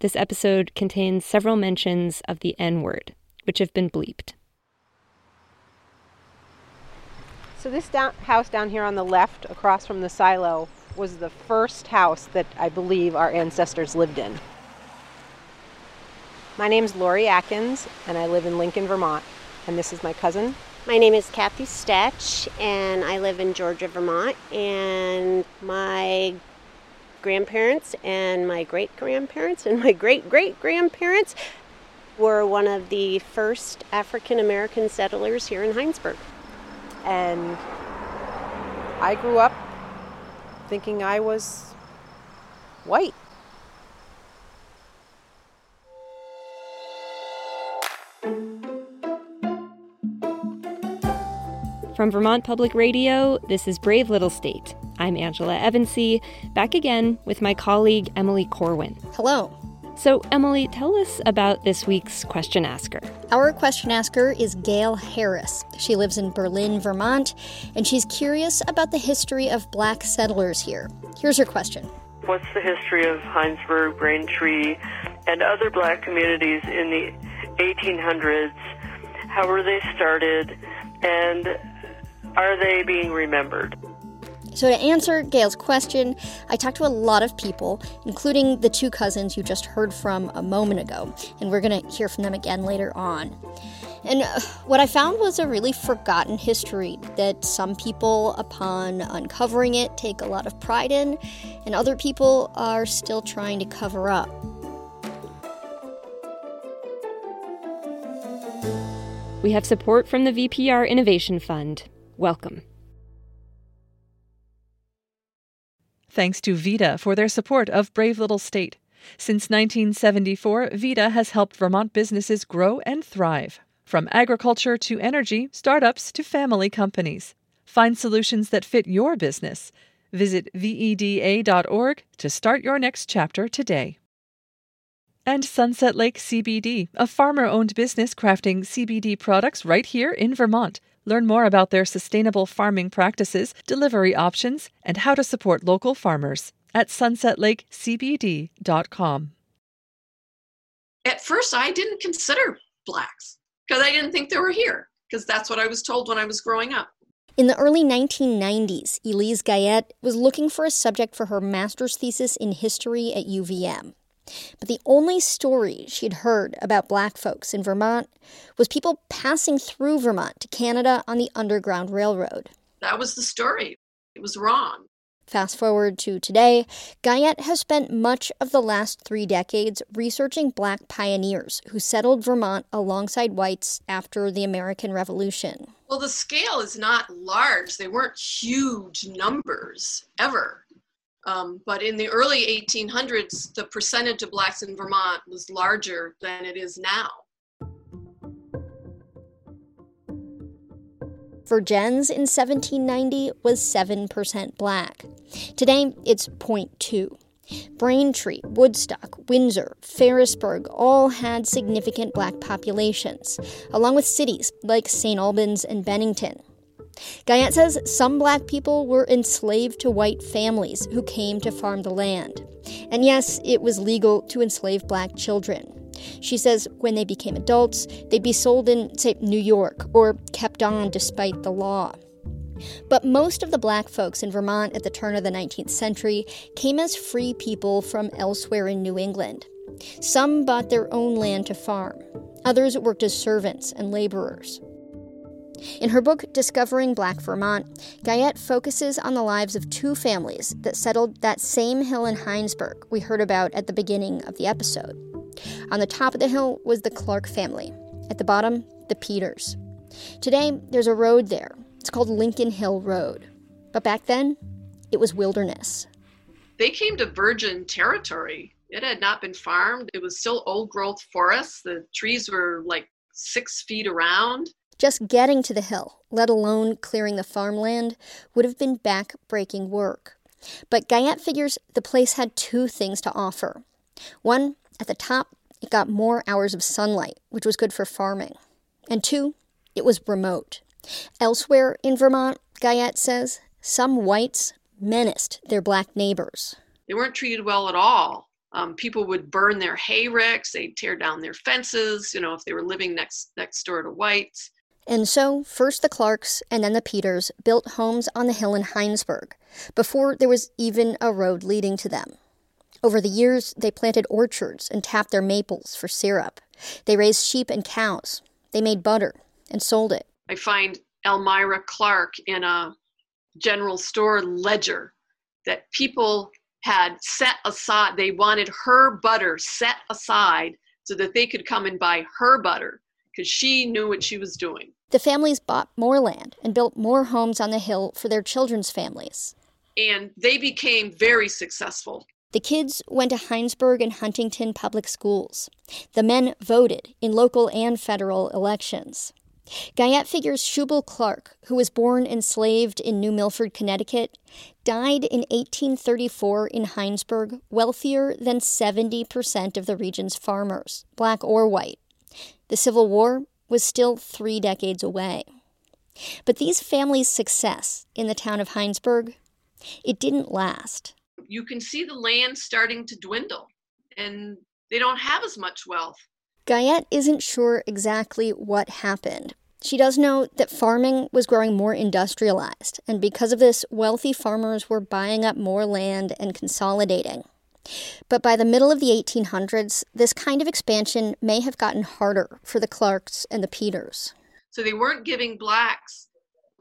This episode contains several mentions of the N word, which have been bleeped. So this down, house down here on the left, across from the silo, was the first house that I believe our ancestors lived in. My name's Lori Atkins, and I live in Lincoln, Vermont. And this is my cousin. My name is Kathy Stetch, and I live in Georgia, Vermont. And my grandparents and my great grandparents and my great great grandparents were one of the first African American settlers here in Hinesburg. And I grew up thinking I was white. From Vermont Public Radio, this is Brave Little State. I'm Angela Evancie, back again with my colleague Emily Corwin. Hello. So, Emily, tell us about this week's question asker. Our question asker is Gail Harris. She lives in Berlin, Vermont, and she's curious about the history of black settlers here. Here's her question What's the history of Hinesburg, Braintree, and other black communities in the 1800s? How were they started? And are they being remembered? So, to answer Gail's question, I talked to a lot of people, including the two cousins you just heard from a moment ago, and we're going to hear from them again later on. And uh, what I found was a really forgotten history that some people, upon uncovering it, take a lot of pride in, and other people are still trying to cover up. We have support from the VPR Innovation Fund. Welcome. Thanks to VEDA for their support of Brave Little State. Since 1974, VEDA has helped Vermont businesses grow and thrive. From agriculture to energy, startups to family companies. Find solutions that fit your business. Visit VEDA.org to start your next chapter today. And Sunset Lake CBD, a farmer owned business crafting CBD products right here in Vermont. Learn more about their sustainable farming practices, delivery options, and how to support local farmers at sunsetlakecbd.com. At first, I didn't consider blacks because I didn't think they were here because that's what I was told when I was growing up. In the early 1990s, Elise Guyette was looking for a subject for her master's thesis in history at UVM. But the only story she'd heard about black folks in Vermont was people passing through Vermont to Canada on the Underground Railroad. That was the story. It was wrong. Fast forward to today, Guyette has spent much of the last three decades researching black pioneers who settled Vermont alongside whites after the American Revolution. Well, the scale is not large. They weren't huge numbers ever. Um, but in the early 1800s, the percentage of blacks in Vermont was larger than it is now. For Vergennes in 1790 was 7% black. Today, it's 0.2. Braintree, Woodstock, Windsor, Ferrisburgh all had significant black populations, along with cities like St. Albans and Bennington. Guyette says some black people were enslaved to white families who came to farm the land. And yes, it was legal to enslave black children. She says when they became adults, they'd be sold in, say, New York or kept on despite the law. But most of the black folks in Vermont at the turn of the 19th century came as free people from elsewhere in New England. Some bought their own land to farm, others worked as servants and laborers. In her book, Discovering Black Vermont, Guyette focuses on the lives of two families that settled that same hill in Hinesburg we heard about at the beginning of the episode. On the top of the hill was the Clark family, at the bottom, the Peters. Today, there's a road there. It's called Lincoln Hill Road. But back then, it was wilderness. They came to virgin territory It had not been farmed. It was still old growth forests. The trees were like six feet around. Just getting to the hill, let alone clearing the farmland, would have been back-breaking work. But Guyette figures the place had two things to offer. One, at the top, it got more hours of sunlight, which was good for farming. And two, it was remote. Elsewhere in Vermont, Guyette says, some whites menaced their black neighbors. They weren't treated well at all. Um, people would burn their hay ricks, they'd tear down their fences, you know, if they were living next next door to whites. And so, first the Clarks and then the Peters built homes on the hill in Hinesburg, before there was even a road leading to them. Over the years, they planted orchards and tapped their maples for syrup. They raised sheep and cows. They made butter and sold it. I find Elmira Clark in a general store ledger that people had set aside, they wanted her butter set aside so that they could come and buy her butter because she knew what she was doing. The families bought more land and built more homes on the hill for their children's families. And they became very successful. The kids went to Hinesburg and Huntington public schools. The men voted in local and federal elections. Guyette figures Shubal Clark, who was born enslaved in New Milford, Connecticut, died in 1834 in Hinesburg, wealthier than 70% of the region's farmers, black or white. The Civil War was still three decades away. But these families' success in the town of Hinesburg, it didn't last. You can see the land starting to dwindle, and they don't have as much wealth. Guyette isn't sure exactly what happened. She does know that farming was growing more industrialized, and because of this, wealthy farmers were buying up more land and consolidating. But by the middle of the 1800s, this kind of expansion may have gotten harder for the Clarks and the Peters. So they weren't giving blacks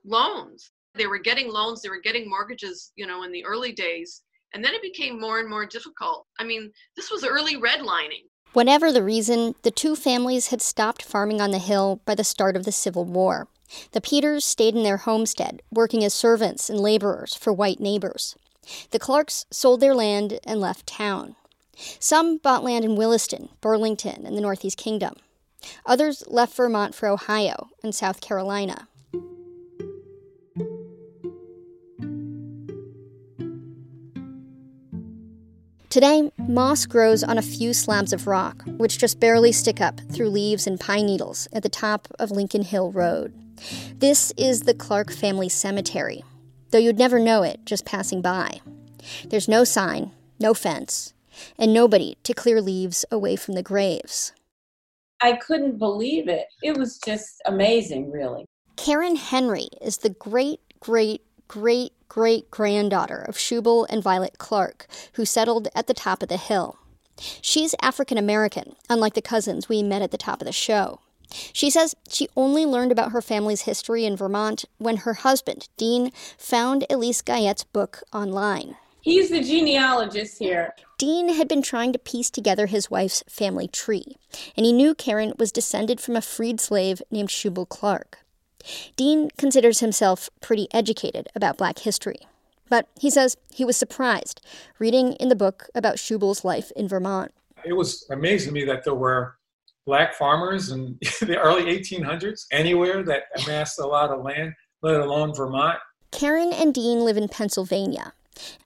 loans. They were getting loans, they were getting mortgages, you know, in the early days. And then it became more and more difficult. I mean, this was early redlining. Whatever the reason, the two families had stopped farming on the hill by the start of the Civil War. The Peters stayed in their homestead, working as servants and laborers for white neighbors. The Clarks sold their land and left town. Some bought land in Williston, Burlington, and the Northeast Kingdom. Others left Vermont for Ohio and South Carolina. Today, moss grows on a few slabs of rock, which just barely stick up through leaves and pine needles at the top of Lincoln Hill Road. This is the Clark family cemetery, though you'd never know it just passing by. There's no sign, no fence, and nobody to clear leaves away from the graves. I couldn't believe it. It was just amazing, really. Karen Henry is the great, great, great great granddaughter of Shubal and Violet Clark, who settled at the top of the hill. She's African American, unlike the cousins we met at the top of the show. She says she only learned about her family's history in Vermont when her husband, Dean, found Elise Guyette's book online. He's the genealogist here. Dean had been trying to piece together his wife's family tree, and he knew Karen was descended from a freed slave named Shubal Clark. Dean considers himself pretty educated about black history. But he says he was surprised reading in the book about Shubal's life in Vermont. It was amazing to me that there were black farmers in the early 1800s anywhere that amassed a lot of land, let alone Vermont. Karen and Dean live in Pennsylvania.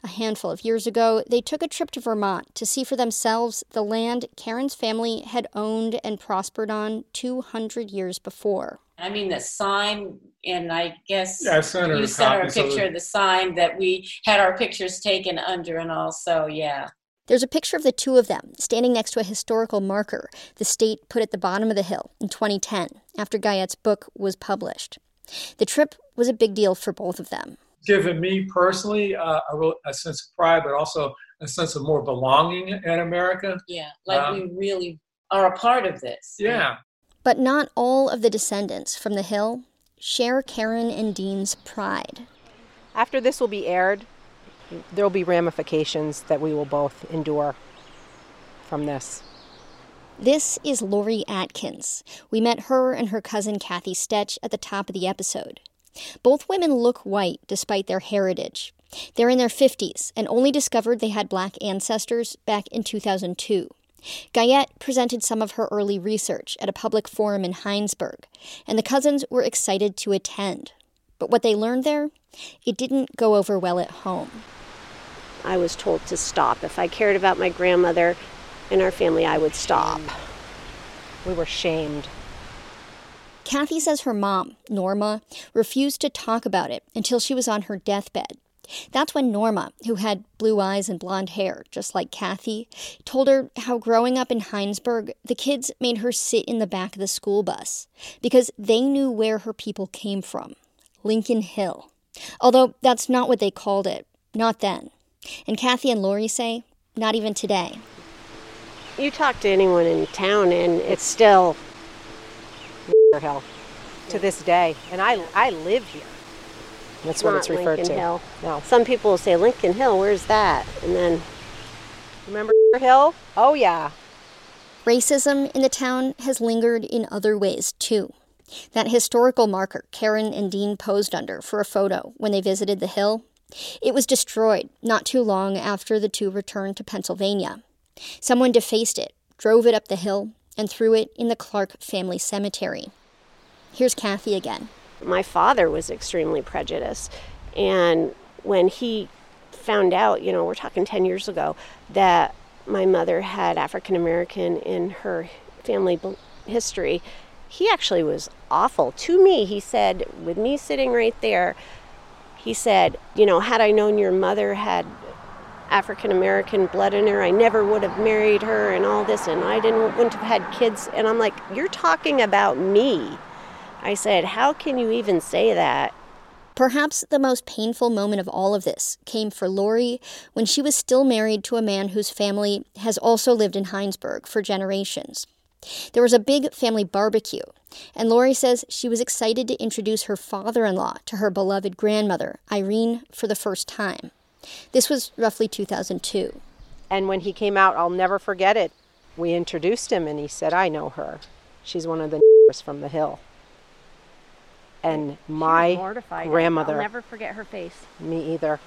A handful of years ago, they took a trip to Vermont to see for themselves the land Karen's family had owned and prospered on 200 years before. I mean, the sign, and I guess Yeah, I sent you sent her a picture of the sign that we had our pictures taken under, and also, yeah. There's a picture of the two of them standing next to a historical marker the state put at the bottom of the hill in 2010 after Guyette's book was published. The trip was a big deal for both of them. Given me personally uh, a, real, a sense of pride, but also a sense of more belonging in America. Yeah, like Um, we really are a part of this. Yeah. But not all of the descendants from the hill share Karen and Dean's pride. After this will be aired, there will be ramifications that we will both endure from this. This is Lori Atkins. We met her and her cousin Kathy Stetch at the top of the episode. Both women look white despite their heritage. They're in their 50s and only discovered they had black ancestors back in 2002. Guyette presented some of her early research at a public forum in Hinesburg, and the cousins were excited to attend. But what they learned there, it didn't go over well at home. I was told to stop. If I cared about my grandmother and our family, I would stop. We were shamed. Kathy says her mom, Norma, refused to talk about it until she was on her deathbed. That's when Norma, who had blue eyes and blonde hair, just like Kathy, told her how growing up in Hinesburg, the kids made her sit in the back of the school bus because they knew where her people came from Lincoln Hill. Although that's not what they called it, not then. And Kathy and Lori say, not even today. You talk to anyone in town, and it's still Hill to this day. And I, I live here. That's what it's referred Lincoln to. Hill. No. Some people will say Lincoln Hill. Where's that? And then Remember Hill? Oh, yeah. Racism in the town has lingered in other ways, too. That historical marker Karen and Dean posed under for a photo when they visited the hill, it was destroyed not too long after the two returned to Pennsylvania. Someone defaced it, drove it up the hill, and threw it in the Clark family cemetery. Here's Kathy again. my father was extremely prejudiced. And when he found out, you know, we're talking 10 years ago, that my mother had African American in her family history, he actually was awful. To me, he said, with me sitting right there, he said, you know, had I known your mother had African American blood in her, I never would have married her and all this, and I didn't wouldn't have had kids. And I'm like, you're talking about me. I said, how can you even say that? Perhaps the most painful moment of all of this came for Lori when she was still married to a man whose family has also lived in Hinesburg for generations. There was a big family barbecue, and Lori says she was excited to introduce her father in law to her beloved grandmother, Irene, for the first time. This was roughly 2002. And when he came out, I'll never forget it. We introduced him and he said, I know her. She's one of the from the hill. And my grandmother, I'll never forget her face. me either.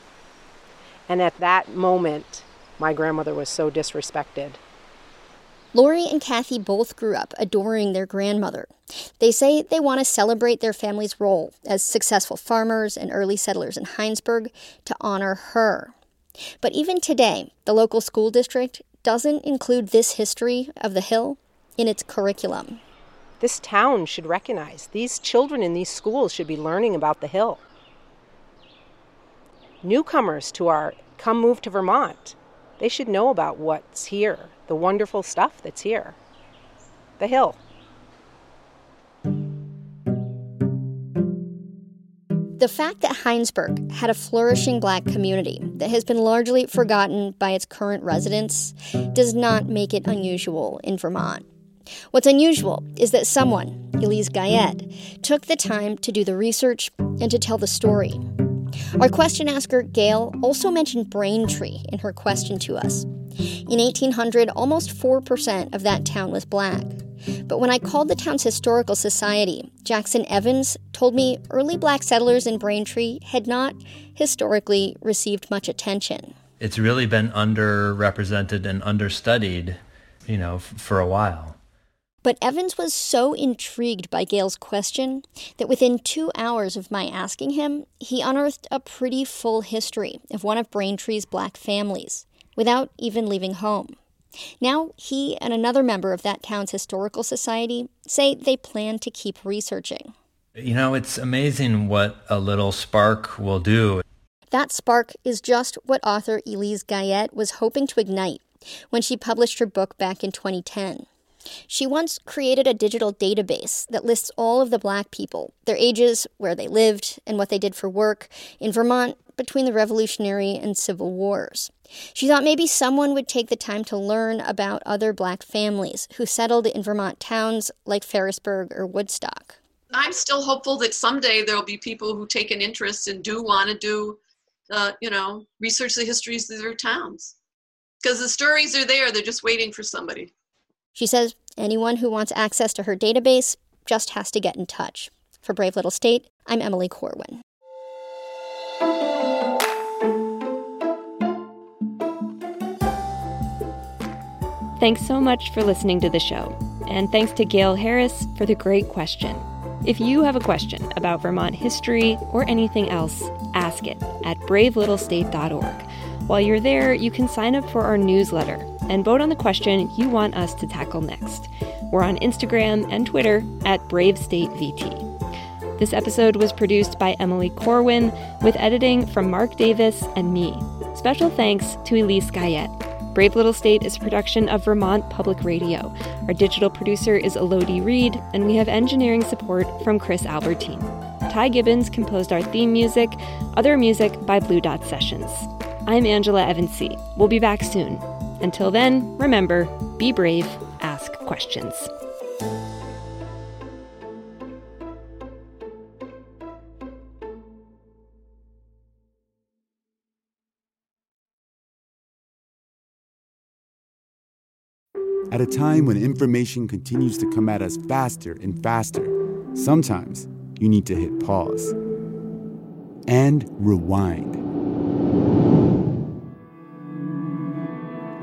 And at that moment, my grandmother was so disrespected. Lori and Kathy both grew up adoring their grandmother. They say they want to celebrate their family's role as successful farmers and early settlers in Hinesburg to honor her. But even today, the local school district doesn't include this history of the hill in its curriculum. This town should recognize these children in these schools should be learning about the hill. Newcomers to our come move to Vermont, they should know about what's here, the wonderful stuff that's here. The hill. The fact that Hinesburg had a flourishing black community that has been largely forgotten by its current residents does not make it unusual in Vermont. What's unusual is that someone, Elise Guyette, took the time to do the research and to tell the story. Our question asker, Gail, also mentioned Braintree in her question to us. In 1800, almost 4% of that town was black. But when I called the town's historical society, Jackson Evans told me early black settlers in Braintree had not historically received much attention. It's really been underrepresented and understudied, you know, f- for a while. But Evans was so intrigued by Gail's question that within two hours of my asking him, he unearthed a pretty full history of one of Braintree's black families without even leaving home. Now, he and another member of that town's historical society say they plan to keep researching. You know, it's amazing what a little spark will do. That spark is just what author Elise Guyette was hoping to ignite when she published her book back in 2010. She once created a digital database that lists all of the black people, their ages, where they lived, and what they did for work in Vermont between the Revolutionary and Civil Wars. She thought maybe someone would take the time to learn about other black families who settled in Vermont towns like Ferrisburgh or Woodstock. I'm still hopeful that someday there'll be people who take an interest and do want to do, uh, you know, research the histories of their towns. Because the stories are there, they're just waiting for somebody. She says anyone who wants access to her database just has to get in touch. For Brave Little State, I'm Emily Corwin. Thanks so much for listening to the show. And thanks to Gail Harris for the great question. If you have a question about Vermont history or anything else, ask it at bravelittlestate.org. While you're there, you can sign up for our newsletter and vote on the question you want us to tackle next. We're on Instagram and Twitter at BraveStateVT. This episode was produced by Emily Corwin with editing from Mark Davis and me. Special thanks to Elise Guyette. Brave Little State is a production of Vermont Public Radio. Our digital producer is Elodie Reed, and we have engineering support from Chris Albertine. Ty Gibbons composed our theme music, other music by Blue Dot Sessions. I'm Angela Evancie. We'll be back soon. Until then, remember be brave, ask questions. At a time when information continues to come at us faster and faster, sometimes you need to hit pause and rewind.